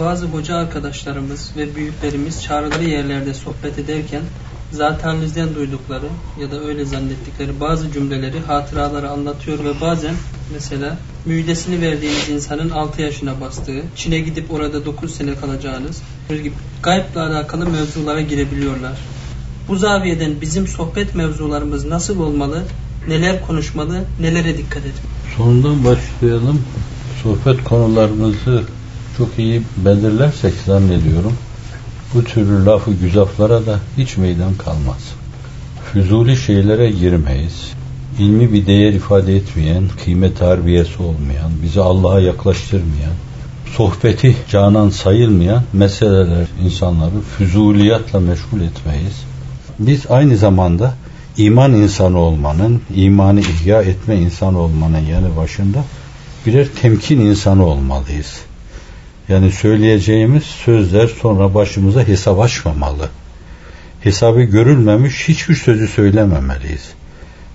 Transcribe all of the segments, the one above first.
Bazı hoca arkadaşlarımız ve büyüklerimiz çağrıları yerlerde sohbet ederken zaten bizden duydukları ya da öyle zannettikleri bazı cümleleri, hatıraları anlatıyor ve bazen mesela müjdesini verdiğiniz insanın 6 yaşına bastığı, Çin'e gidip orada 9 sene kalacağınız gibi gayble alakalı mevzulara girebiliyorlar. Bu zaviyeden bizim sohbet mevzularımız nasıl olmalı, neler konuşmalı, nelere dikkat etmeli? Sonundan başlayalım. Sohbet konularımızı çok iyi belirlersek zannediyorum bu türlü lafı güzaflara da hiç meydan kalmaz. Füzuli şeylere girmeyiz. İlmi bir değer ifade etmeyen, kıymet harbiyesi olmayan, bizi Allah'a yaklaştırmayan, sohbeti canan sayılmayan meseleler insanları füzuliyatla meşgul etmeyiz. Biz aynı zamanda iman insanı olmanın, imanı ihya etme insanı olmanın yanı başında birer temkin insanı olmalıyız. Yani söyleyeceğimiz sözler sonra başımıza hesap açmamalı. Hesabı görülmemiş hiçbir sözü söylememeliyiz.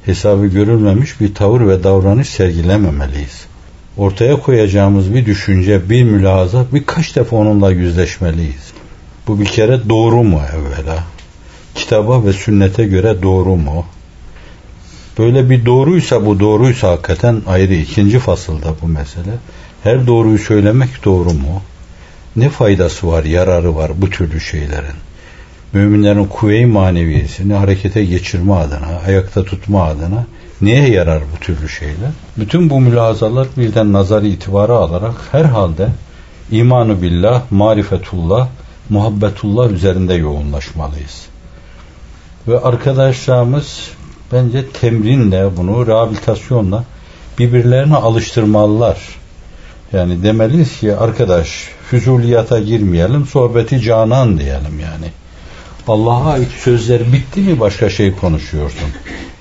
Hesabı görülmemiş bir tavır ve davranış sergilememeliyiz. Ortaya koyacağımız bir düşünce, bir mülahaza birkaç defa onunla yüzleşmeliyiz. Bu bir kere doğru mu evvela? Kitaba ve sünnete göre doğru mu? Böyle bir doğruysa bu doğruysa hakikaten ayrı ikinci fasılda bu mesele. Her doğruyu söylemek doğru mu? Ne faydası var, yararı var bu türlü şeylerin? Müminlerin kuvve-i maneviyesini harekete geçirme adına, ayakta tutma adına neye yarar bu türlü şeyler? Bütün bu mülazalar birden nazarı itibara alarak herhalde imanu billah, marifetullah, muhabbetullah üzerinde yoğunlaşmalıyız. Ve arkadaşlarımız bence temrinle bunu, rehabilitasyonla birbirlerine alıştırmalılar. Yani demeliyiz ki arkadaş füzuliyata girmeyelim, sohbeti canan diyelim yani. Allah'a ait sözler bitti mi başka şey konuşuyorsun.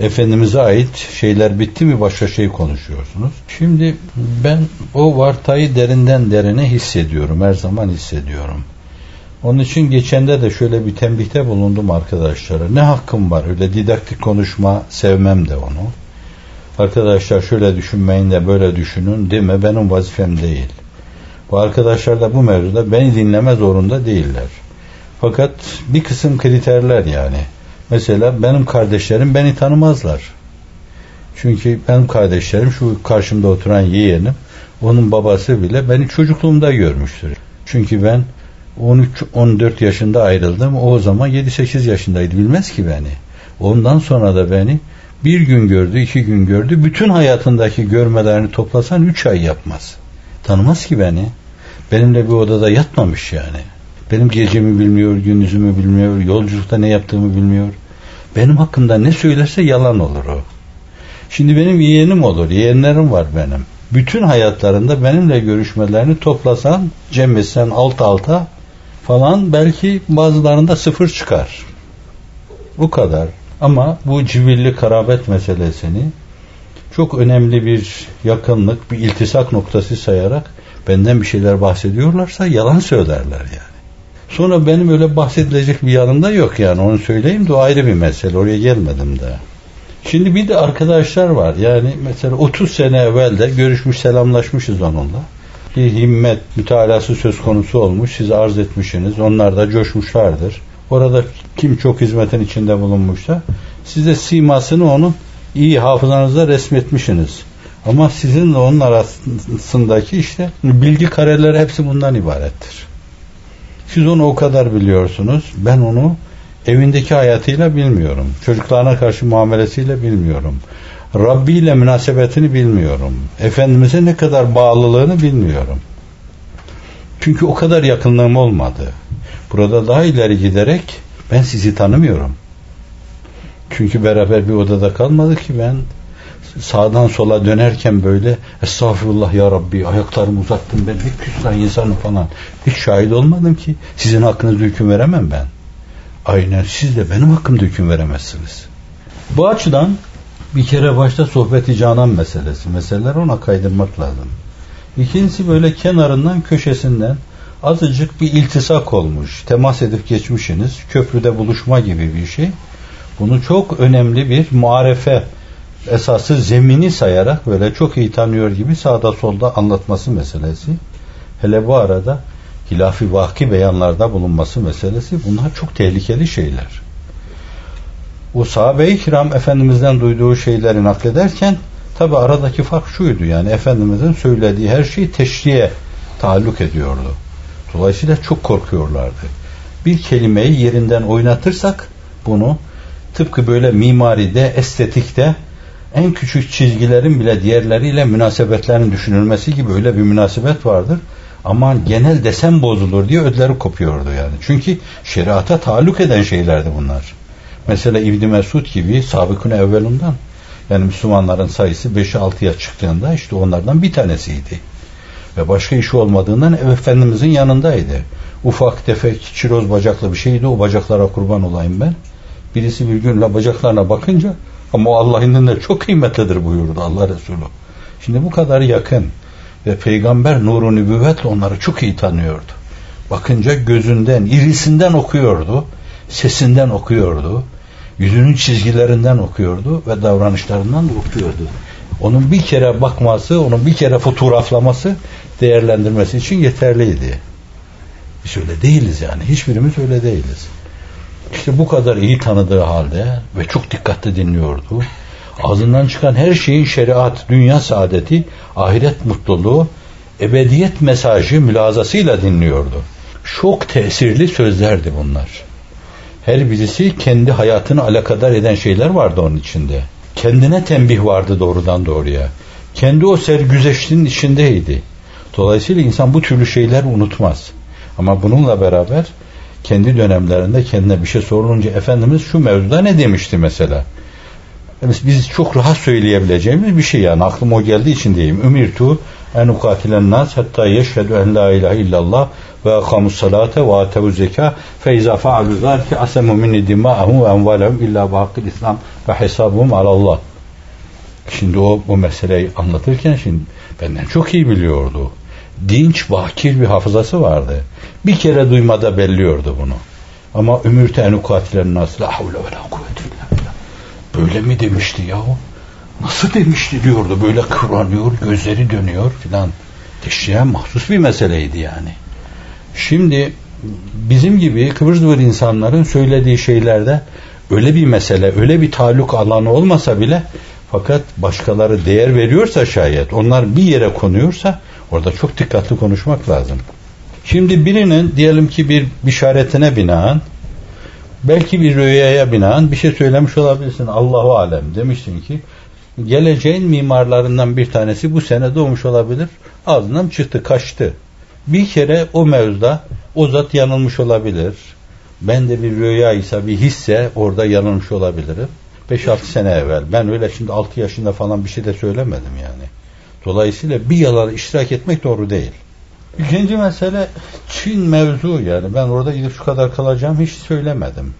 Efendimiz'e ait şeyler bitti mi başka şey konuşuyorsunuz. Şimdi ben o vartayı derinden derine hissediyorum. Her zaman hissediyorum. Onun için geçende de şöyle bir tembihte bulundum arkadaşlara. Ne hakkım var öyle didaktik konuşma sevmem de onu. Arkadaşlar şöyle düşünmeyin de böyle düşünün deme benim vazifem değil. Bu arkadaşlar da bu mevzuda beni dinleme zorunda değiller. Fakat bir kısım kriterler yani. Mesela benim kardeşlerim beni tanımazlar. Çünkü benim kardeşlerim şu karşımda oturan yeğenim onun babası bile beni çocukluğumda görmüştür. Çünkü ben 13-14 yaşında ayrıldım. O zaman 7-8 yaşındaydı. Bilmez ki beni. Ondan sonra da beni bir gün gördü, iki gün gördü. Bütün hayatındaki görmelerini toplasan üç ay yapmaz. Tanımaz ki beni. Benimle bir odada yatmamış yani. Benim gecemi bilmiyor, gündüzümü bilmiyor, yolculukta ne yaptığımı bilmiyor. Benim hakkımda ne söylerse yalan olur o. Şimdi benim yeğenim olur, yeğenlerim var benim. Bütün hayatlarında benimle görüşmelerini toplasan, cem etsen alt alta falan belki bazılarında sıfır çıkar. Bu kadar. Ama bu civilli karabet meselesini çok önemli bir yakınlık, bir iltisak noktası sayarak benden bir şeyler bahsediyorlarsa yalan söylerler yani. Sonra benim öyle bahsedilecek bir yanımda yok yani onu söyleyeyim de o ayrı bir mesele oraya gelmedim de. Şimdi bir de arkadaşlar var yani mesela 30 sene evvel de görüşmüş selamlaşmışız onunla. Bir himmet mütalası söz konusu olmuş size arz etmişsiniz onlar da coşmuşlardır. Orada kim çok hizmetin içinde bulunmuşsa size simasını onun iyi hafızanızda resmetmişsiniz. Ama sizinle onun arasındaki işte bilgi kareleri hepsi bundan ibarettir. Siz onu o kadar biliyorsunuz. Ben onu evindeki hayatıyla bilmiyorum. Çocuklarına karşı muamelesiyle bilmiyorum. Rabbi ile münasebetini bilmiyorum. Efendimiz'e ne kadar bağlılığını bilmiyorum. Çünkü o kadar yakınlığım olmadı. Burada daha ileri giderek ben sizi tanımıyorum. Çünkü beraber bir odada kalmadık ki ben sağdan sola dönerken böyle estağfurullah ya Rabbi ayaklarımı uzattım ben hiç küstah insanım falan. Hiç şahit olmadım ki sizin hakkınızda hüküm veremem ben. Aynen siz de benim hakkımda hüküm veremezsiniz. Bu açıdan bir kere başta sohbeti canan meselesi. Meseleler ona kaydırmak lazım. İkincisi böyle kenarından köşesinden azıcık bir iltisak olmuş. Temas edip geçmişsiniz. Köprüde buluşma gibi bir şey. Bunu çok önemli bir muarefe esası zemini sayarak böyle çok iyi tanıyor gibi sağda solda anlatması meselesi. Hele bu arada hilafi vaki beyanlarda bulunması meselesi bunlar çok tehlikeli şeyler. O sahabe-i kiram Efendimiz'den duyduğu şeyleri naklederken tabi aradaki fark şuydu yani Efendimiz'in söylediği her şey teşriye taalluk ediyordu. Dolayısıyla çok korkuyorlardı. Bir kelimeyi yerinden oynatırsak bunu tıpkı böyle mimaride, estetikte en küçük çizgilerin bile diğerleriyle münasebetlerin düşünülmesi gibi öyle bir münasebet vardır. Ama genel desen bozulur diye ödleri kopuyordu yani. Çünkü şeriata taalluk eden şeylerdi bunlar. Mesela İbn Mesud gibi sabıkın evvelundan yani Müslümanların sayısı 5'e 6'ya çıktığında işte onlardan bir tanesiydi. Ve başka işi olmadığından ev efendimizin yanındaydı. Ufak tefek çiroz bacaklı bir şeydi. O bacaklara kurban olayım ben. Birisi bir gün la bacaklarına bakınca ama o Allah'ın indinde çok kıymetlidir buyurdu Allah Resulü. Şimdi bu kadar yakın ve peygamber nuru nübüvvetle onları çok iyi tanıyordu. Bakınca gözünden, irisinden okuyordu, sesinden okuyordu, yüzünün çizgilerinden okuyordu ve davranışlarından da okuyordu. Onun bir kere bakması, onun bir kere fotoğraflaması değerlendirmesi için yeterliydi. Biz öyle değiliz yani. Hiçbirimiz öyle değiliz. İşte bu kadar iyi tanıdığı halde ve çok dikkatli dinliyordu. Ağzından çıkan her şeyin şeriat, dünya saadeti, ahiret mutluluğu, ebediyet mesajı mülazasıyla dinliyordu. Çok tesirli sözlerdi bunlar. Her birisi kendi hayatını alakadar eden şeyler vardı onun içinde. Kendine tembih vardı doğrudan doğruya. Kendi o sergüzeştinin içindeydi. Dolayısıyla insan bu türlü şeyler unutmaz. Ama bununla beraber kendi dönemlerinde kendine bir şey sorulunca Efendimiz şu mevzuda ne demişti mesela? Biz çok rahat söyleyebileceğimiz bir şey yani aklım o geldiği için diyeyim. Ümirtu en ukatilen nas hatta yeşhedü en la ilahe illallah ve akamus salate ve atevu zeka fe izâ fa'alu zâlike asemu minni dimâ'ahum ve envâlehum illa bahakkil islam ve hesabum alallah. Şimdi o bu meseleyi anlatırken şimdi benden çok iyi biliyordu. Dinç, bakir bir hafızası vardı. Bir kere duymada belliyordu bunu. Ama ümürte en ukatilen nas la ve la Böyle mi demişti yahu? Nasıl demişti diyordu. Böyle kıvranıyor, gözleri dönüyor filan. Teşriye mahsus bir meseleydi yani. Şimdi bizim gibi Kıbrıslı insanların söylediği şeylerde öyle bir mesele, öyle bir taluk alanı olmasa bile fakat başkaları değer veriyorsa şayet, onlar bir yere konuyorsa orada çok dikkatli konuşmak lazım. Şimdi birinin diyelim ki bir işaretine binaen belki bir rüyaya binaen bir şey söylemiş olabilirsin. Allahu alem demişsin ki geleceğin mimarlarından bir tanesi bu sene doğmuş olabilir. Ağzından çıktı, kaçtı. Bir kere o mevzuda o zat yanılmış olabilir. Ben de bir rüya ise bir hisse orada yanılmış olabilirim. 5-6 sene evvel. Ben öyle şimdi 6 yaşında falan bir şey de söylemedim yani. Dolayısıyla bir yalan iştirak etmek doğru değil. İkinci mesele Çin mevzu yani. Ben orada gidip şu kadar kalacağım hiç söylemedim.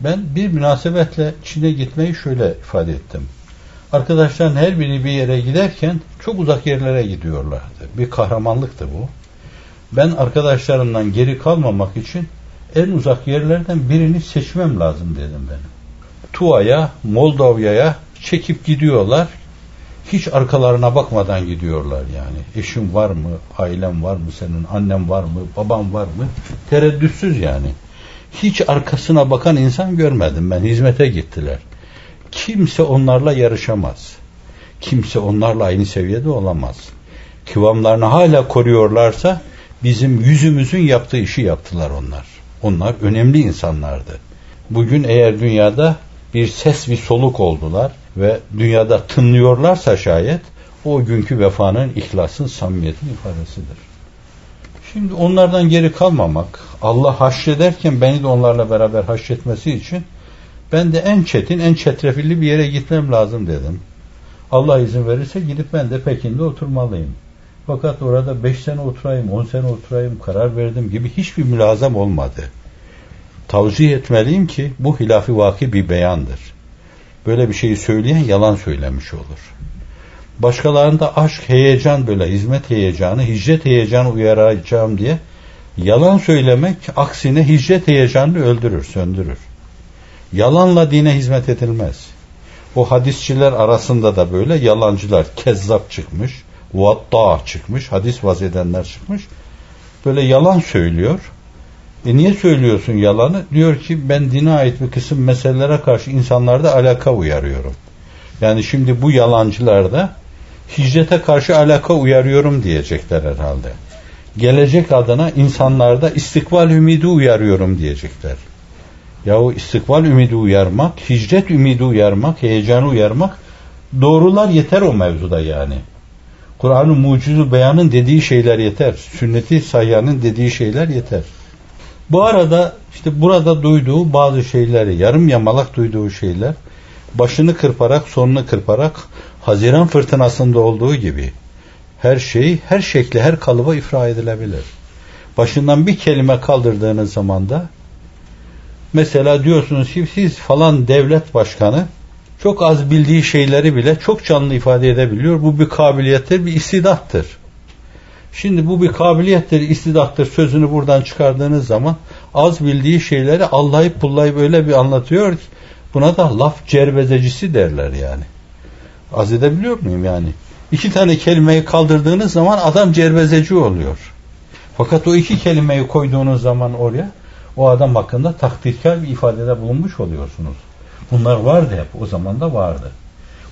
Ben bir münasebetle Çin'e gitmeyi şöyle ifade ettim. Arkadaşların her biri bir yere giderken çok uzak yerlere gidiyorlardı. Bir kahramanlıktı bu. Ben arkadaşlarımdan geri kalmamak için en uzak yerlerden birini seçmem lazım dedim benim. Tuva'ya, Moldova'ya çekip gidiyorlar. Hiç arkalarına bakmadan gidiyorlar yani. Eşim var mı, ailem var mı senin, annem var mı, babam var mı? Tereddütsüz yani. Hiç arkasına bakan insan görmedim ben. Hizmete gittiler. Kimse onlarla yarışamaz. Kimse onlarla aynı seviyede olamaz. Kıvamlarını hala koruyorlarsa bizim yüzümüzün yaptığı işi yaptılar onlar. Onlar önemli insanlardı. Bugün eğer dünyada bir ses bir soluk oldular ve dünyada tınlıyorlarsa şayet o günkü vefanın, ihlasın, samimiyetin ifadesidir. Şimdi onlardan geri kalmamak, Allah haşrederken beni de onlarla beraber haşretmesi için ben de en çetin, en çetrefilli bir yere gitmem lazım dedim. Allah izin verirse gidip ben de Pekin'de oturmalıyım. Fakat orada 5 sene oturayım, 10 sene oturayım, karar verdim gibi hiçbir mülazam olmadı. Tavsiye etmeliyim ki bu hilafi vaki bir beyandır. Böyle bir şeyi söyleyen yalan söylemiş olur. Başkalarında aşk, heyecan böyle hizmet heyecanı, hicret heyecanı uyaracağım diye yalan söylemek aksine hicret heyecanını öldürür, söndürür. Yalanla dine hizmet edilmez. O hadisçiler arasında da böyle yalancılar, kezzap çıkmış, vatta çıkmış, hadis vazedenler çıkmış. böyle yalan söylüyor. E niye söylüyorsun yalanı? Diyor ki ben dine ait bir kısım meselelere karşı insanlarda alaka uyarıyorum. Yani şimdi bu yalancılarda hicrete karşı alaka uyarıyorum diyecekler herhalde. Gelecek adına insanlarda istikbal ümidi uyarıyorum diyecekler. Yahu istikbal ümidi uyarmak, hicret ümidi uyarmak, heyecanı uyarmak doğrular yeter o mevzuda yani. Kur'an-ı mucizu beyanın dediği şeyler yeter. Sünneti sayyanın dediği şeyler yeter. Bu arada işte burada duyduğu bazı şeyleri, yarım yamalak duyduğu şeyler, başını kırparak, sonunu kırparak, Haziran fırtınasında olduğu gibi her şey, her şekli, her kalıba ifra edilebilir. Başından bir kelime kaldırdığınız zaman da mesela diyorsunuz ki siz falan devlet başkanı çok az bildiği şeyleri bile çok canlı ifade edebiliyor. Bu bir kabiliyettir, bir istidattır. Şimdi bu bir kabiliyettir, istidattır sözünü buradan çıkardığınız zaman az bildiği şeyleri allayıp pullayıp öyle bir anlatıyor ki buna da laf cervezecisi derler yani. Az edebiliyor muyum yani? İki tane kelimeyi kaldırdığınız zaman adam cervezeci oluyor. Fakat o iki kelimeyi koyduğunuz zaman oraya o adam hakkında takdirkar bir ifadede bulunmuş oluyorsunuz. Bunlar vardı hep. O zaman da vardı.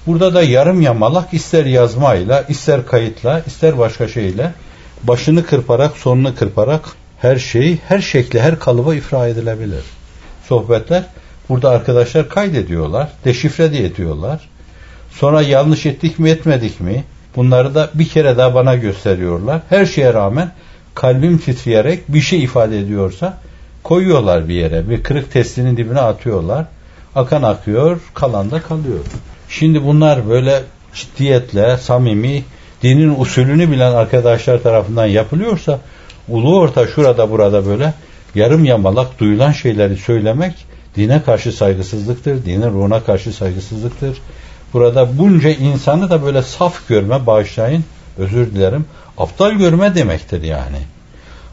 Burada da yarım yamalak ister yazmayla, ister kayıtla, ister başka şeyle başını kırparak, sonunu kırparak her şeyi, her şekli, her kalıba ifra edilebilir. Sohbetler burada arkadaşlar kaydediyorlar, deşifre de ediyorlar. Sonra yanlış ettik mi etmedik mi? Bunları da bir kere daha bana gösteriyorlar. Her şeye rağmen kalbim titreyerek bir şey ifade ediyorsa koyuyorlar bir yere. Bir kırık testinin dibine atıyorlar. Akan akıyor, kalan da kalıyor. Şimdi bunlar böyle ciddiyetle, samimi, dinin usulünü bilen arkadaşlar tarafından yapılıyorsa ulu orta şurada burada böyle yarım yamalak duyulan şeyleri söylemek dine karşı saygısızlıktır, dinin ruhuna karşı saygısızlıktır. Burada bunca insanı da böyle saf görme, bağışlayın, özür dilerim, aptal görme demektir yani.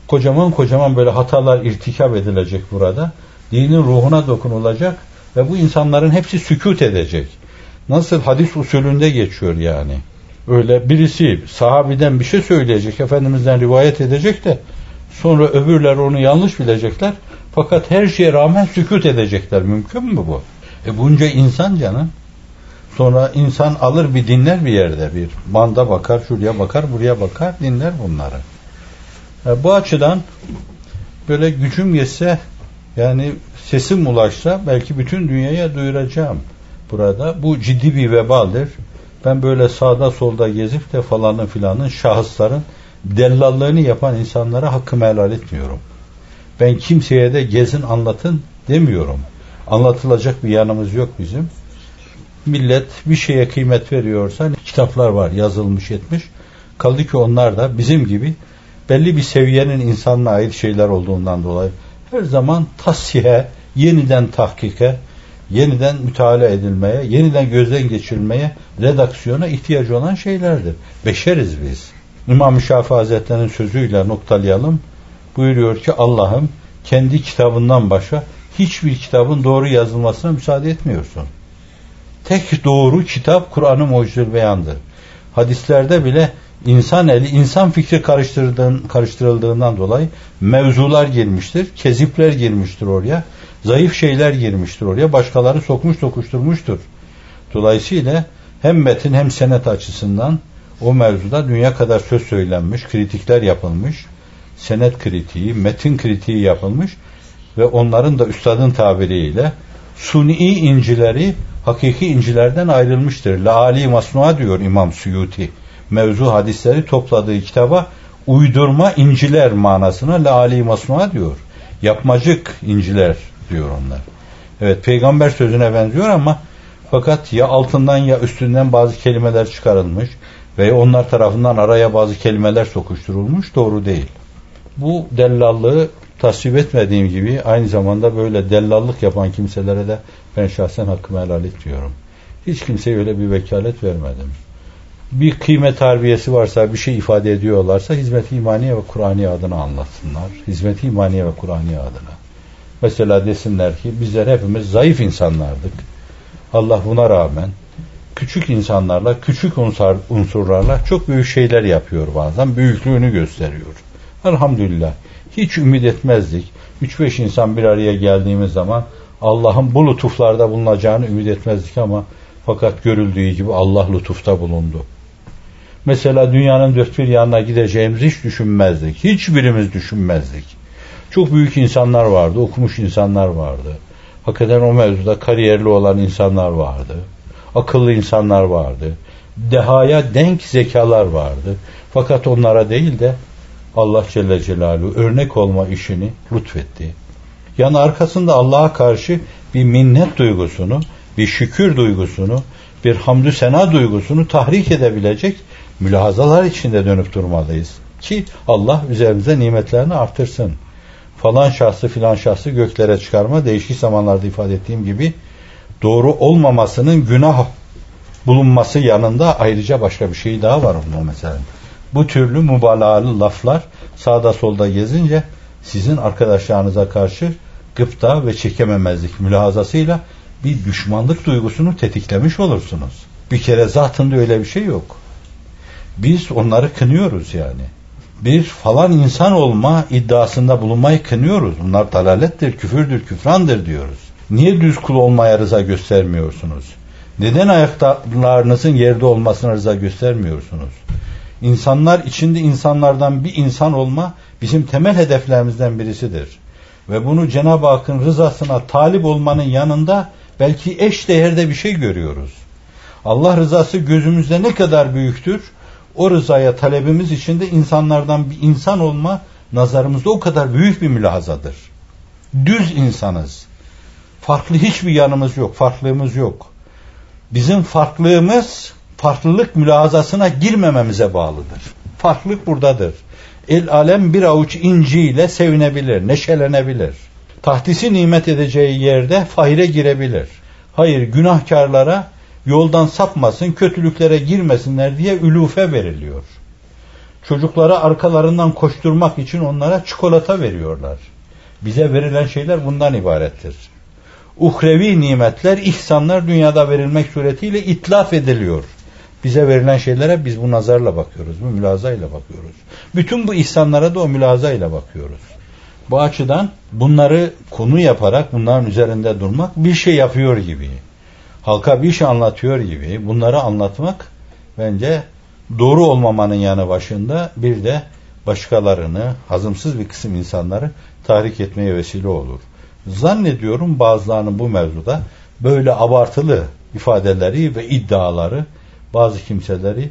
Kocaman kocaman böyle hatalar irtikap edilecek burada. Dinin ruhuna dokunulacak ve bu insanların hepsi sükut edecek. Nasıl hadis usulünde geçiyor yani. Öyle birisi sahabiden bir şey söyleyecek, Efendimiz'den rivayet edecek de sonra öbürler onu yanlış bilecekler. Fakat her şeye rağmen sükut edecekler. Mümkün mü bu? E bunca insan canım. Sonra insan alır bir dinler bir yerde bir. Manda bakar, şuraya bakar, buraya bakar, dinler bunları. E bu açıdan böyle gücüm yetse yani sesim ulaşsa belki bütün dünyaya duyuracağım burada. Bu ciddi bir vebaldir. Ben böyle sağda solda gezip de falanın filanın şahısların dellallığını yapan insanlara hakkımı helal etmiyorum. Ben kimseye de gezin anlatın demiyorum. Anlatılacak bir yanımız yok bizim. Millet bir şeye kıymet veriyorsa kitaplar var yazılmış etmiş. Kaldı ki onlar da bizim gibi belli bir seviyenin insanına ait şeyler olduğundan dolayı her zaman tasihe, yeniden tahkike, yeniden müteala edilmeye, yeniden gözden geçirilmeye, redaksiyona ihtiyacı olan şeylerdir. Beşeriz biz. İmam Şafii Hazretleri'nin sözüyle noktalayalım. Buyuruyor ki Allah'ım kendi kitabından başka hiçbir kitabın doğru yazılmasına müsaade etmiyorsun. Tek doğru kitap Kur'an-ı Mucizül Beyan'dır. Hadislerde bile insan eli, insan fikri karıştırıldığından dolayı mevzular girmiştir, kezipler girmiştir oraya zayıf şeyler girmiştir oraya. Başkaları sokmuş sokuşturmuştur. Dolayısıyla hem metin hem senet açısından o mevzuda dünya kadar söz söylenmiş, kritikler yapılmış, senet kritiği, metin kritiği yapılmış ve onların da üstadın tabiriyle suni incileri hakiki incilerden ayrılmıştır. Laali masnua diyor İmam Suyuti. Mevzu hadisleri topladığı kitaba uydurma inciler manasına laali masnua diyor. Yapmacık inciler diyor onlar. Evet peygamber sözüne benziyor ama fakat ya altından ya üstünden bazı kelimeler çıkarılmış ve onlar tarafından araya bazı kelimeler sokuşturulmuş doğru değil. Bu dellallığı tasvip etmediğim gibi aynı zamanda böyle dellallık yapan kimselere de ben şahsen hakkımı helal etmiyorum. Hiç kimseye öyle bir vekalet vermedim. Bir kıymet harbiyesi varsa, bir şey ifade ediyorlarsa hizmet-i imaniye ve Kur'aniye adına anlatsınlar. Hizmet-i imaniye ve Kur'aniye adına. Mesela desinler ki bizler hepimiz zayıf insanlardık. Allah buna rağmen küçük insanlarla, küçük unsur, unsurlarla çok büyük şeyler yapıyor bazen. Büyüklüğünü gösteriyor. Elhamdülillah. Hiç ümit etmezdik. 3-5 insan bir araya geldiğimiz zaman Allah'ın bu lütuflarda bulunacağını ümit etmezdik ama fakat görüldüğü gibi Allah lütufta bulundu. Mesela dünyanın dört bir yanına gideceğimizi hiç düşünmezdik. Hiçbirimiz düşünmezdik. Çok büyük insanlar vardı, okumuş insanlar vardı. Hakikaten o mevzuda kariyerli olan insanlar vardı. Akıllı insanlar vardı. Dehaya denk zekalar vardı. Fakat onlara değil de Allah Celle Celaluhu örnek olma işini lütfetti. Yani arkasında Allah'a karşı bir minnet duygusunu, bir şükür duygusunu, bir hamdü sena duygusunu tahrik edebilecek mülahazalar içinde dönüp durmalıyız. Ki Allah üzerimize nimetlerini artırsın. Falan şahsı filan şahsı göklere çıkarma değişik zamanlarda ifade ettiğim gibi doğru olmamasının günah bulunması yanında ayrıca başka bir şey daha var bu mesela. Bu türlü mübalağalı laflar sağda solda gezince sizin arkadaşlarınıza karşı gıpta ve çekememezlik mülahazasıyla bir düşmanlık duygusunu tetiklemiş olursunuz. Bir kere zatında öyle bir şey yok. Biz onları kınıyoruz yani. Bir falan insan olma iddiasında bulunmayı kınıyoruz. Bunlar dalalettir, küfürdür, küfrandır diyoruz. Niye düz kul olmaya rıza göstermiyorsunuz? Neden ayaklarınızın yerde olmasına rıza göstermiyorsunuz? İnsanlar içinde insanlardan bir insan olma bizim temel hedeflerimizden birisidir. Ve bunu Cenab-ı Hakk'ın rızasına talip olmanın yanında belki eş değerde bir şey görüyoruz. Allah rızası gözümüzde ne kadar büyüktür, o rızaya talebimiz içinde insanlardan bir insan olma nazarımızda o kadar büyük bir mülahazadır. Düz insanız. Farklı hiçbir yanımız yok, farklılığımız yok. Bizim farklılığımız farklılık mülahazasına girmememize bağlıdır. Farklılık buradadır. El alem bir avuç inciyle sevinebilir, neşelenebilir. Tahtisi nimet edeceği yerde fahire girebilir. Hayır günahkarlara yoldan sapmasın, kötülüklere girmesinler diye ülufe veriliyor. Çocuklara arkalarından koşturmak için onlara çikolata veriyorlar. Bize verilen şeyler bundan ibarettir. Uhrevi nimetler, ihsanlar dünyada verilmek suretiyle itlaf ediliyor. Bize verilen şeylere biz bu nazarla bakıyoruz, bu mülazayla bakıyoruz. Bütün bu ihsanlara da o mülazayla bakıyoruz. Bu açıdan bunları konu yaparak bunların üzerinde durmak bir şey yapıyor gibi halka bir şey anlatıyor gibi bunları anlatmak bence doğru olmamanın yanı başında bir de başkalarını, hazımsız bir kısım insanları tahrik etmeye vesile olur. Zannediyorum bazılarının bu mevzuda böyle abartılı ifadeleri ve iddiaları bazı kimseleri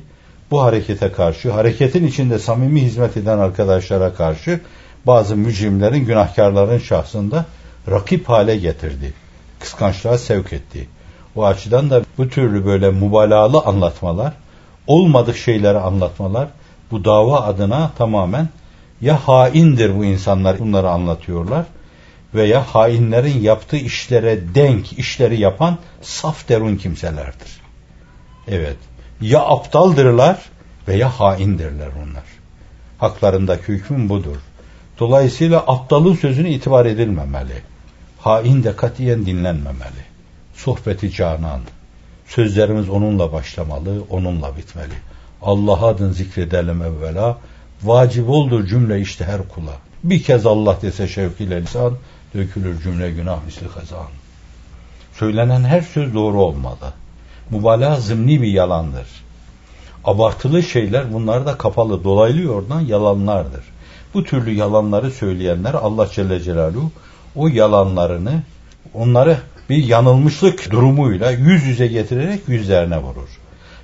bu harekete karşı, hareketin içinde samimi hizmet eden arkadaşlara karşı bazı mücrimlerin, günahkarların şahsında rakip hale getirdi. Kıskançlığa sevk etti. Bu açıdan da bu türlü böyle mübalağalı anlatmalar, olmadık şeyleri anlatmalar bu dava adına tamamen ya haindir bu insanlar bunları anlatıyorlar veya hainlerin yaptığı işlere denk işleri yapan saf derun kimselerdir. Evet. Ya aptaldırlar veya haindirler onlar. Haklarındaki hükmün budur. Dolayısıyla aptalın sözünü itibar edilmemeli. Hain de katiyen dinlenmemeli sohbeti canan. Sözlerimiz onunla başlamalı, onunla bitmeli. Allah adın zikredelim evvela. Vacip oldur cümle işte her kula. Bir kez Allah dese şevkiyle lisan, dökülür cümle günah misli kazan. Söylenen her söz doğru olmalı. Mübalağa zımni bir yalandır. Abartılı şeyler bunlar da kapalı dolaylı yoldan yalanlardır. Bu türlü yalanları söyleyenler Allah Celle Celaluhu o yalanlarını onları bir yanılmışlık durumuyla yüz yüze getirerek yüzlerine vurur.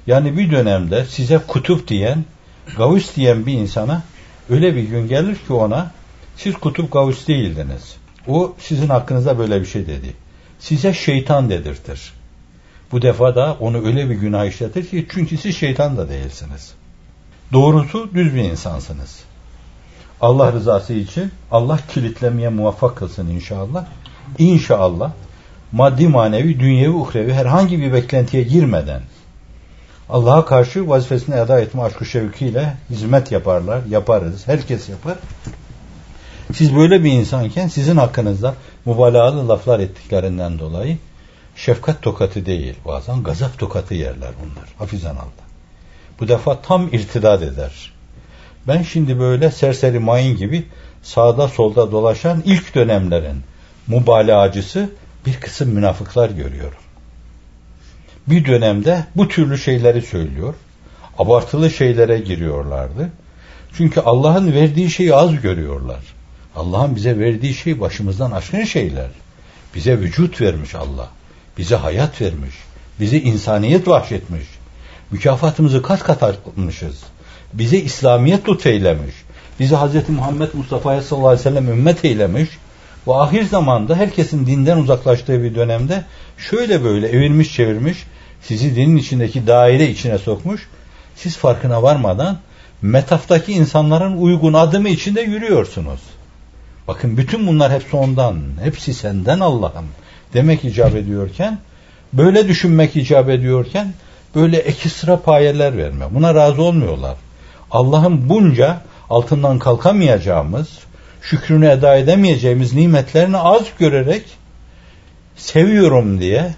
Yani bir dönemde size kutup diyen, gavus diyen bir insana öyle bir gün gelir ki ona siz kutup gavus değildiniz. O sizin hakkınızda böyle bir şey dedi. Size şeytan dedirtir. Bu defa da onu öyle bir günah işletir ki çünkü siz şeytan da değilsiniz. Doğrusu düz bir insansınız. Allah rızası için Allah kilitlemeye muvaffak kılsın inşallah. İnşallah maddi manevi, dünyevi, uhrevi herhangi bir beklentiye girmeden Allah'a karşı vazifesini eda etme aşkı şevkiyle hizmet yaparlar, yaparız, herkes yapar. Siz böyle bir insanken sizin hakkınızda mübalağalı laflar ettiklerinden dolayı şefkat tokatı değil bazen gazap tokatı yerler bunlar. Hafizan Allah. Bu defa tam irtidat eder. Ben şimdi böyle serseri mayın gibi sağda solda dolaşan ilk dönemlerin mübalağacısı bir kısım münafıklar görüyorum. Bir dönemde bu türlü şeyleri söylüyor. Abartılı şeylere giriyorlardı. Çünkü Allah'ın verdiği şeyi az görüyorlar. Allah'ın bize verdiği şey başımızdan aşkın şeyler. Bize vücut vermiş Allah. Bize hayat vermiş. Bizi insaniyet vahşetmiş. Mükafatımızı kat kat artmışız. Bize İslamiyet lütfeylemiş. Bizi Hz. Muhammed Mustafa'ya sallallahu aleyhi ve sellem ümmet eylemiş. Bu ahir zamanda herkesin dinden uzaklaştığı bir dönemde şöyle böyle evirmiş çevirmiş sizi dinin içindeki daire içine sokmuş. Siz farkına varmadan metaftaki insanların uygun adımı içinde yürüyorsunuz. Bakın bütün bunlar hepsi ondan. Hepsi senden Allah'ım demek icap ediyorken böyle düşünmek icap ediyorken böyle ekstra payeler verme. Buna razı olmuyorlar. Allah'ın bunca altından kalkamayacağımız, şükrünü eda edemeyeceğimiz nimetlerini az görerek seviyorum diye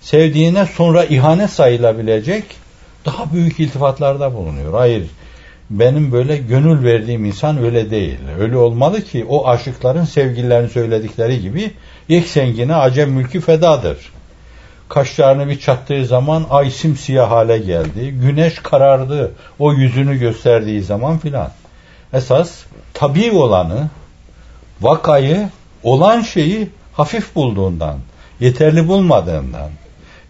sevdiğine sonra ihanet sayılabilecek daha büyük iltifatlarda bulunuyor. Hayır benim böyle gönül verdiğim insan öyle değil. Öyle olmalı ki o aşıkların sevgililerini söyledikleri gibi yeksengine acem mülkü fedadır. Kaşlarını bir çattığı zaman ay simsiyah hale geldi. Güneş karardı. O yüzünü gösterdiği zaman filan. Esas tabi olanı, vakayı, olan şeyi hafif bulduğundan, yeterli bulmadığından,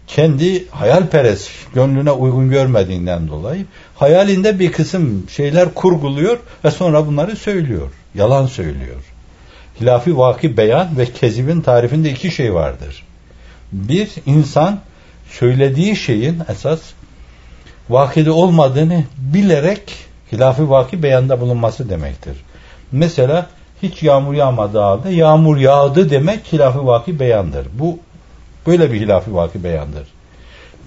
kendi hayalperest gönlüne uygun görmediğinden dolayı hayalinde bir kısım şeyler kurguluyor ve sonra bunları söylüyor. Yalan söylüyor. Hilafi vaki beyan ve kezibin tarifinde iki şey vardır. Bir insan söylediği şeyin esas vakide olmadığını bilerek hilafi vaki beyanda bulunması demektir. Mesela hiç yağmur yağmadığı halde yağmur yağdı demek hilafı vaki beyandır. Bu böyle bir hilafı vaki beyandır.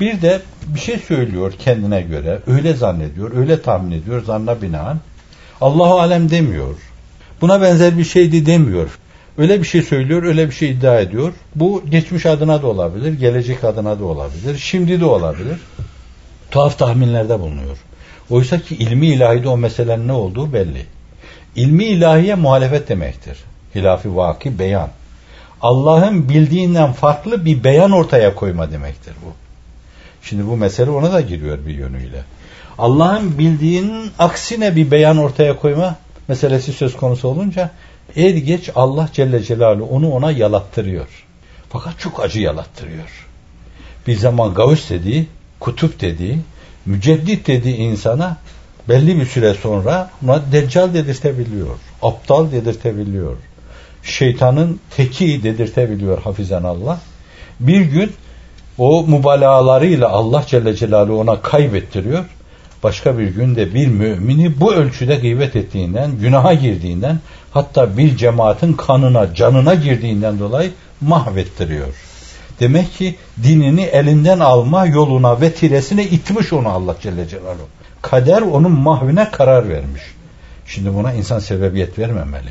Bir de bir şey söylüyor kendine göre, öyle zannediyor, öyle tahmin ediyor zanna binaen. Allahu alem demiyor. Buna benzer bir şeydi demiyor. Öyle bir şey söylüyor, öyle bir şey iddia ediyor. Bu geçmiş adına da olabilir, gelecek adına da olabilir, şimdi de olabilir. Tuhaf tahminlerde bulunuyor. Oysa ki ilmi ilahide o meselenin ne olduğu belli. İlmi ilahiye muhalefet demektir. Hilafi vaki beyan. Allah'ın bildiğinden farklı bir beyan ortaya koyma demektir bu. Şimdi bu mesele ona da giriyor bir yönüyle. Allah'ın bildiğinin aksine bir beyan ortaya koyma meselesi söz konusu olunca er geç Allah Celle Celaluhu onu ona yalattırıyor. Fakat çok acı yalattırıyor. Bir zaman gavus dediği, kutup dediği, müceddit dediği insana belli bir süre sonra buna deccal dedirtebiliyor. Aptal dedirtebiliyor. Şeytanın teki dedirtebiliyor hafizan Allah. Bir gün o mübalağalarıyla Allah Celle Celaluhu ona kaybettiriyor. Başka bir günde bir mümini bu ölçüde gıybet ettiğinden, günaha girdiğinden, hatta bir cemaatin kanına, canına girdiğinden dolayı mahvettiriyor. Demek ki dinini elinden alma yoluna ve tiresine itmiş onu Allah Celle Celaluhu. Kader onun mahvine karar vermiş. Şimdi buna insan sebebiyet vermemeli.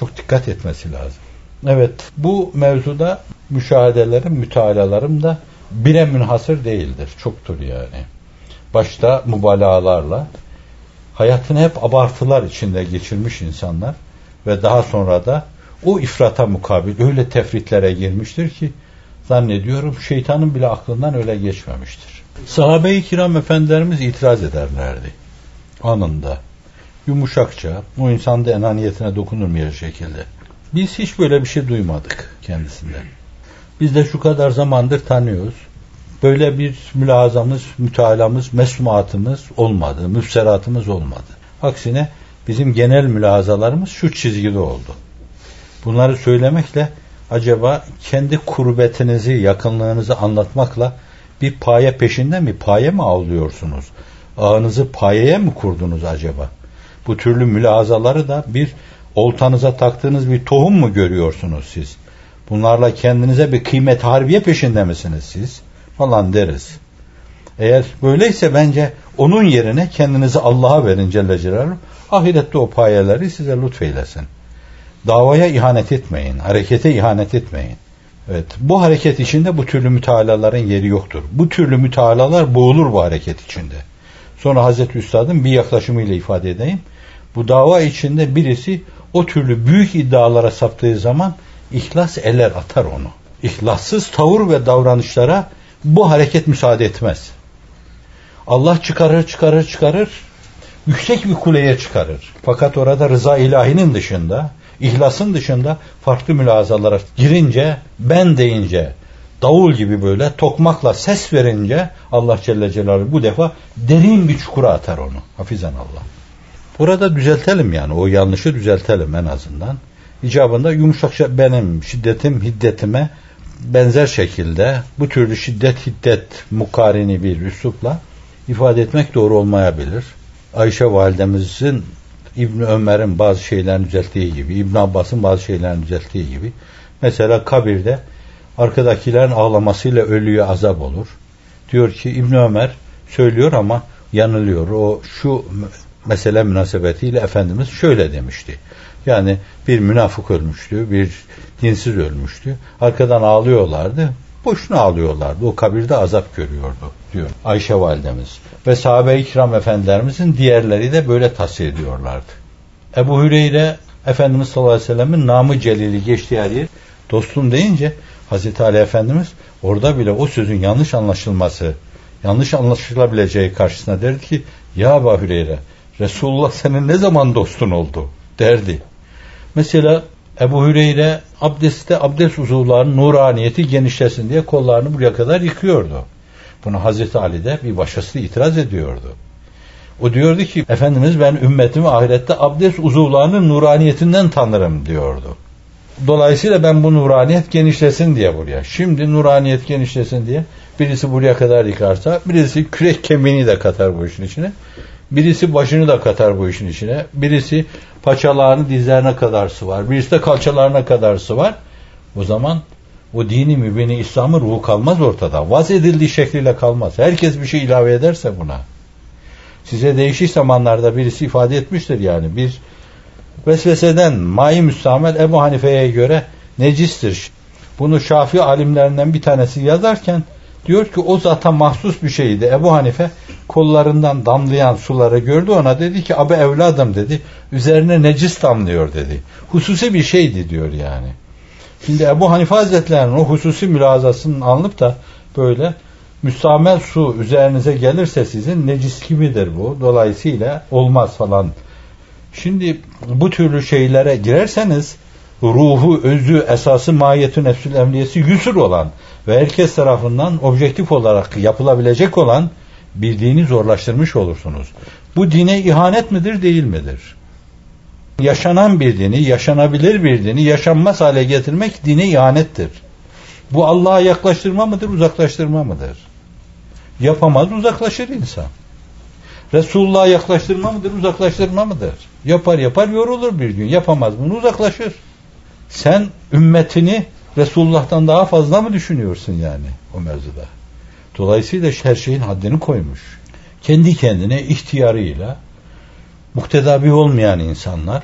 Çok dikkat etmesi lazım. Evet bu mevzuda müşahedelerim, mütalalarım da bire münhasır değildir. Çoktur yani. Başta mübalağalarla hayatını hep abartılar içinde geçirmiş insanlar ve daha sonra da o ifrata mukabil öyle tefritlere girmiştir ki zannediyorum şeytanın bile aklından öyle geçmemiştir. Sahabe-i kiram efendilerimiz itiraz ederlerdi. Anında. Yumuşakça, o insanda enaniyetine dokunulmayacak şekilde. Biz hiç böyle bir şey duymadık kendisinden. Biz de şu kadar zamandır tanıyoruz. Böyle bir mülazamız, mütalamız, mesmuatımız olmadı, müfseratımız olmadı. Aksine bizim genel mülazalarımız şu çizgide oldu. Bunları söylemekle acaba kendi kurbetinizi, yakınlığınızı anlatmakla bir paye peşinde mi, paye mi avlıyorsunuz? Ağınızı payeye mi kurdunuz acaba? Bu türlü mülazaları da bir oltanıza taktığınız bir tohum mu görüyorsunuz siz? Bunlarla kendinize bir kıymet harbiye peşinde misiniz siz? Falan deriz. Eğer böyleyse bence onun yerine kendinizi Allah'a verin Celle Celaluhu. Ahirette o payeleri size lütfeylesin. Davaya ihanet etmeyin. Harekete ihanet etmeyin. Evet, bu hareket içinde bu türlü mütealaların yeri yoktur. Bu türlü mütealalar boğulur bu hareket içinde. Sonra Hazreti Üstad'ın bir yaklaşımıyla ifade edeyim. Bu dava içinde birisi o türlü büyük iddialara saptığı zaman ihlas eler atar onu. İhlassız tavır ve davranışlara bu hareket müsaade etmez. Allah çıkarır çıkarır çıkarır yüksek bir kuleye çıkarır. Fakat orada rıza ilahinin dışında, ihlasın dışında farklı mülazalara girince, ben deyince, davul gibi böyle tokmakla ses verince Allah Celle Celaluhu bu defa derin bir çukura atar onu. Hafizan Allah. Burada düzeltelim yani o yanlışı düzeltelim en azından. İcabında yumuşakça benim şiddetim hiddetime benzer şekilde bu türlü şiddet hiddet mukarini bir üslupla ifade etmek doğru olmayabilir. Ayşe validemizin İbn Ömer'in bazı şeylerini düzelttiği gibi, İbn Abbas'ın bazı şeylerini düzelttiği gibi mesela kabirde arkadakilerin ağlamasıyla ölüye azap olur. Diyor ki İbn Ömer söylüyor ama yanılıyor. O şu mesele münasebetiyle Efendimiz şöyle demişti. Yani bir münafık ölmüştü, bir dinsiz ölmüştü. Arkadan ağlıyorlardı. Boşuna ağlıyorlardı. O kabirde azap görüyordu diyor Ayşe validemiz. Ve sahabe-i kiram efendilerimizin diğerleri de böyle tasvir ediyorlardı. Ebu Hüreyre Efendimiz sallallahu aleyhi ve sellemin namı celili geçtiği her yer dostum deyince Hazreti Ali Efendimiz orada bile o sözün yanlış anlaşılması, yanlış anlaşılabileceği karşısına derdi ki ya Ebu Hüreyre Resulullah senin ne zaman dostun oldu derdi. Mesela Ebu Hüreyre abdestte abdest uzuvlarının nuraniyeti genişlesin diye kollarını buraya kadar yıkıyordu. Bunu Hazreti Ali de bir başkası itiraz ediyordu. O diyordu ki Efendimiz ben ümmetimi ahirette abdest uzuvlarının nuraniyetinden tanırım diyordu. Dolayısıyla ben bu nuraniyet genişlesin diye buraya. Şimdi nuraniyet genişlesin diye birisi buraya kadar yıkarsa birisi kürek kemiğini de katar bu işin içine. Birisi başını da katar bu işin içine. Birisi paçalarını dizlerine kadar sıvar. Birisi de kalçalarına kadar sıvar. O zaman o dini mübini İslam'ın ruhu kalmaz ortada. Vaz edildiği şekliyle kalmaz. Herkes bir şey ilave ederse buna. Size değişik zamanlarda birisi ifade etmiştir yani. Bir vesveseden mai müstamel Ebu Hanife'ye göre necistir. Bunu Şafii alimlerinden bir tanesi yazarken diyor ki o zaten mahsus bir şeydi. Ebu Hanife kollarından damlayan suları gördü ona dedi ki abi evladım dedi üzerine necis damlıyor dedi. Hususi bir şeydi diyor yani. Şimdi Ebu Hanife Hazretleri'nin o hususi mülazasını anlıp da böyle müstamel su üzerinize gelirse sizin necis gibidir bu. Dolayısıyla olmaz falan. Şimdi bu türlü şeylere girerseniz ruhu, özü, esası, mahiyetü, nefsül emniyesi yüsür olan ve herkes tarafından objektif olarak yapılabilecek olan bir dini zorlaştırmış olursunuz. Bu dine ihanet midir, değil midir? Yaşanan bir dini, yaşanabilir bir dini yaşanmaz hale getirmek dine ihanettir. Bu Allah'a yaklaştırma mıdır, uzaklaştırma mıdır? Yapamaz, uzaklaşır insan. Resulullah'a yaklaştırma mıdır, uzaklaştırma mıdır? Yapar yapar yorulur bir gün. Yapamaz bunu uzaklaşır. Sen ümmetini Resulullah'tan daha fazla mı düşünüyorsun yani o mevzuda? Dolayısıyla her şeyin haddini koymuş. Kendi kendine ihtiyarıyla muktedabi olmayan insanlar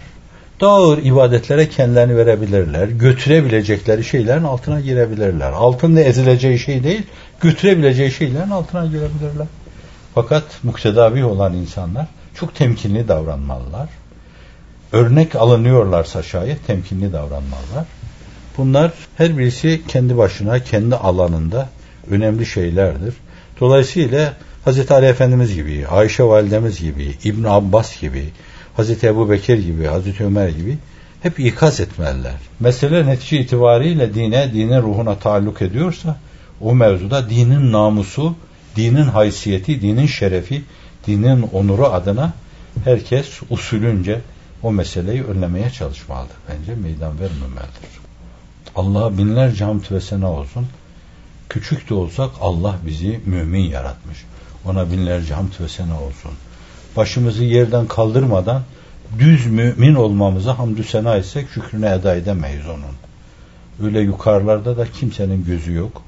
daha ağır ibadetlere kendilerini verebilirler. Götürebilecekleri şeylerin altına girebilirler. Altında ezileceği şey değil, götürebileceği şeylerin altına girebilirler. Fakat muktedabi olan insanlar çok temkinli davranmalılar. Örnek alınıyorlarsa şayet temkinli davranmalılar. Bunlar her birisi kendi başına, kendi alanında önemli şeylerdir. Dolayısıyla Hz. Ali Efendimiz gibi, Ayşe Validemiz gibi, İbn Abbas gibi, Hz. Ebu Bekir gibi, Hz. Ömer gibi hep ikaz etmeliler. Mesele netice itibariyle dine, dinin ruhuna taalluk ediyorsa o mevzuda dinin namusu, dinin haysiyeti, dinin şerefi, dinin onuru adına herkes usulünce o meseleyi önlemeye çalışmalıdır. Bence meydan vermemelidir. Allah'a binlerce hamd ve sena olsun. Küçük de olsak Allah bizi mümin yaratmış. Ona binlerce hamd ve sena olsun. Başımızı yerden kaldırmadan düz mümin olmamıza hamdü sena etsek şükrünü eda edemeyiz onun. Öyle yukarılarda da kimsenin gözü yok.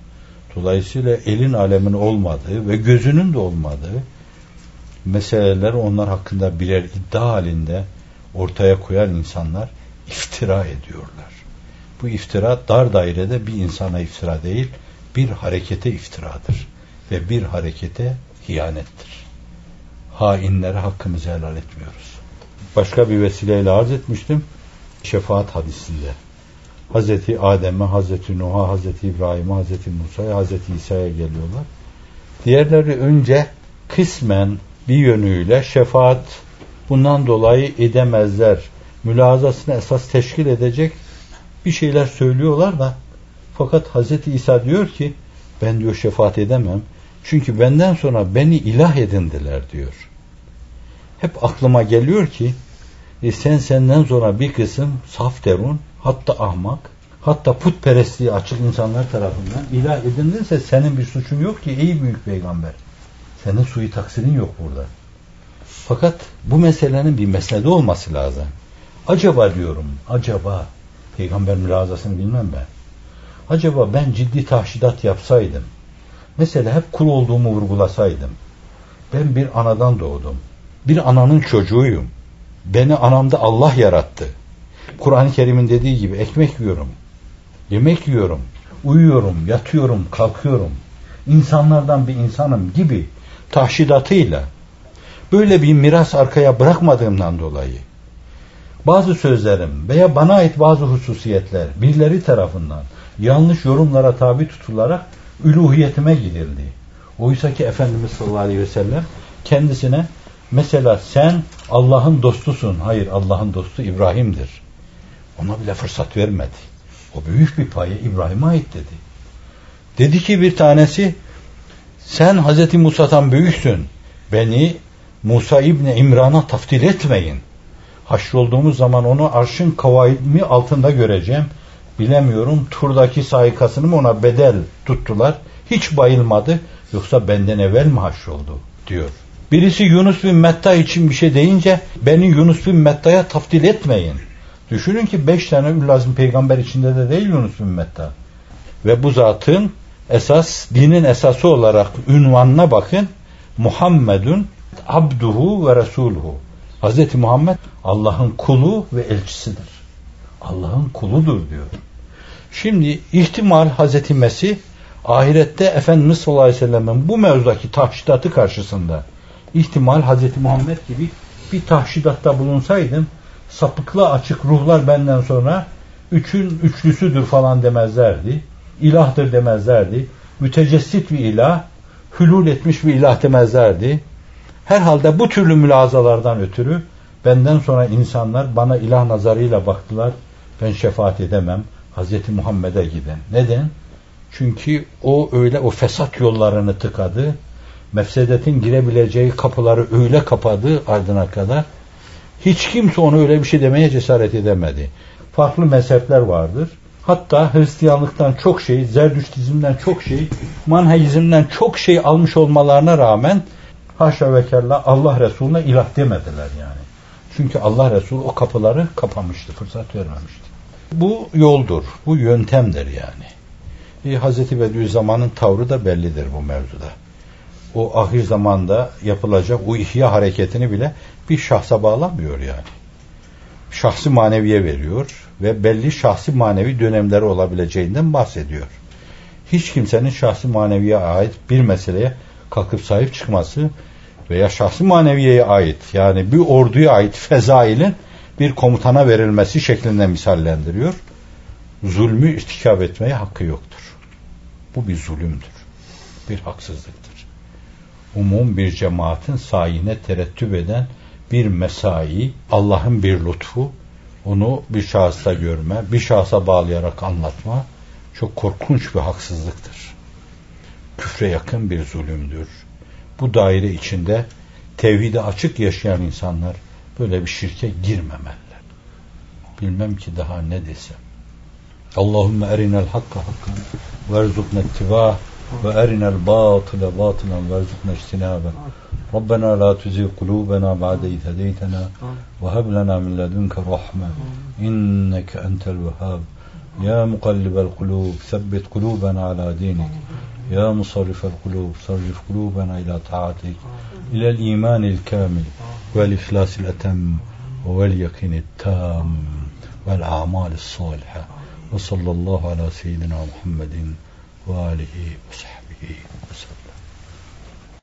Dolayısıyla elin alemin olmadığı ve gözünün de olmadığı meseleler onlar hakkında birer iddia halinde ortaya koyan insanlar iftira ediyorlar. Bu iftira dar dairede bir insana iftira değil, bir harekete iftiradır. Ve bir harekete hiyanettir. Hainlere hakkımızı helal etmiyoruz. başka bir vesileyle arz etmiştim. Şefaat hadisinde. Hazreti Adem'e, Hazreti Nuh'a, Hazreti İbrahim'e, Hazreti Musa'ya, Hazreti İsa'ya geliyorlar. Diğerleri önce kısmen bir yönüyle şefaat bundan dolayı edemezler. Mülazasını esas teşkil edecek bir şeyler söylüyorlar da fakat Hazreti İsa diyor ki ben diyor şefaat edemem. Çünkü benden sonra beni ilah edindiler diyor. Hep aklıma geliyor ki e sen senden sonra bir kısım saf derun hatta ahmak hatta putperestliği açık insanlar tarafından ilah edindinse senin bir suçun yok ki ey büyük peygamber. Senin suyu taksirin yok burada. Fakat bu meselenin bir mesele olması lazım. Acaba diyorum, acaba peygamber mülazasını bilmem ben. Acaba ben ciddi tahşidat yapsaydım, mesela hep kul olduğumu vurgulasaydım, ben bir anadan doğdum, bir ananın çocuğuyum, beni anamda Allah yarattı. Kur'an-ı Kerim'in dediği gibi ekmek yiyorum, yemek yiyorum, uyuyorum, yatıyorum, kalkıyorum, insanlardan bir insanım gibi tahşidatıyla böyle bir miras arkaya bırakmadığımdan dolayı bazı sözlerim veya bana ait bazı hususiyetler birileri tarafından yanlış yorumlara tabi tutularak üluhiyetime gidildi. Oysa ki Efendimiz sallallahu aleyhi ve sellem kendisine mesela sen Allah'ın dostusun. Hayır Allah'ın dostu İbrahim'dir. Ona bile fırsat vermedi. O büyük bir payı İbrahim'e ait dedi. Dedi ki bir tanesi sen Hazreti Musa'dan büyüksün. Beni Musa İbni İmran'a taftil etmeyin. Haşrolduğumuz zaman onu arşın kavaimi altında göreceğim. Bilemiyorum turdaki saikasını mı ona bedel tuttular. Hiç bayılmadı. Yoksa benden evvel mi haşroldu diyor. Birisi Yunus bin Metta için bir şey deyince beni Yunus bin Metta'ya taftil etmeyin. Düşünün ki beş tane Üllazım peygamber içinde de değil Yunus bin Metta. Ve bu zatın esas dinin esası olarak ünvanına bakın. Muhammedun abduhu ve resuluhu. Hz. Muhammed Allah'ın kulu ve elçisidir. Allah'ın kuludur diyor. Şimdi ihtimal Hz. Mesih ahirette Efendimiz sallallahu aleyhi ve sellem'in bu mevzudaki tahşidatı karşısında ihtimal Hz. Muhammed gibi bir tahşidatta bulunsaydım sapıklı açık ruhlar benden sonra üçün üçlüsüdür falan demezlerdi. İlahtır demezlerdi. Mütecessit bir ilah, hülul etmiş bir ilah demezlerdi. Herhalde bu türlü mülazalardan ötürü benden sonra insanlar bana ilah nazarıyla baktılar. Ben şefaat edemem. Hazreti Muhammed'e giden. Neden? Çünkü o öyle o fesat yollarını tıkadı. Mefsedetin girebileceği kapıları öyle kapadı ardına kadar. Hiç kimse onu öyle bir şey demeye cesaret edemedi. Farklı mezhepler vardır. Hatta Hristiyanlıktan çok şey, Zerdüştizmden çok şey, Manheizmden çok şey almış olmalarına rağmen haşa ve kella Allah Resulüne ilah demediler yani. Çünkü Allah Resulü o kapıları kapamıştı, fırsat vermemişti. Bu yoldur, bu yöntemdir yani. E, Hazreti Bediüzzaman'ın tavrı da bellidir bu mevzuda. O ahir zamanda yapılacak o ihya hareketini bile bir şahsa bağlamıyor yani. Şahsi maneviye veriyor ve belli şahsi manevi dönemleri olabileceğinden bahsediyor. Hiç kimsenin şahsi maneviye ait bir meseleye kalkıp sahip çıkması veya şahsi maneviyeye ait yani bir orduya ait fezailin bir komutana verilmesi şeklinde misallendiriyor. Zulmü irtikap etmeye hakkı yoktur. Bu bir zulümdür. Bir haksızlıktır. Umum bir cemaatin sayine terettüp eden bir mesai, Allah'ın bir lütfu, onu bir şahısta görme, bir şahsa bağlayarak anlatma çok korkunç bir haksızlıktır. Küfre yakın bir zulümdür bu daire içinde tevhide açık yaşayan insanlar böyle bir şirke girmemeliler. Bilmem ki daha ne desem. Allahümme erinel hakka hakkan verzukne ittivah ve erinel batile batilen verzukne istinabe. Rabbena la tuzi kulubena ba'de iz hedeytena ve heb lena min ledunke rahme inneke entel vehhab. Ya mukallibel kulub, sebbit kulubena ala dinik. يا مصرف القلوب صرف قلوبنا إلى طاعتك إلى الإيمان الكامل والإخلاص الأتم واليقين التام والأعمال الصالحة. وصلى الله على سيدنا محمد وآله وصحبه وسلم.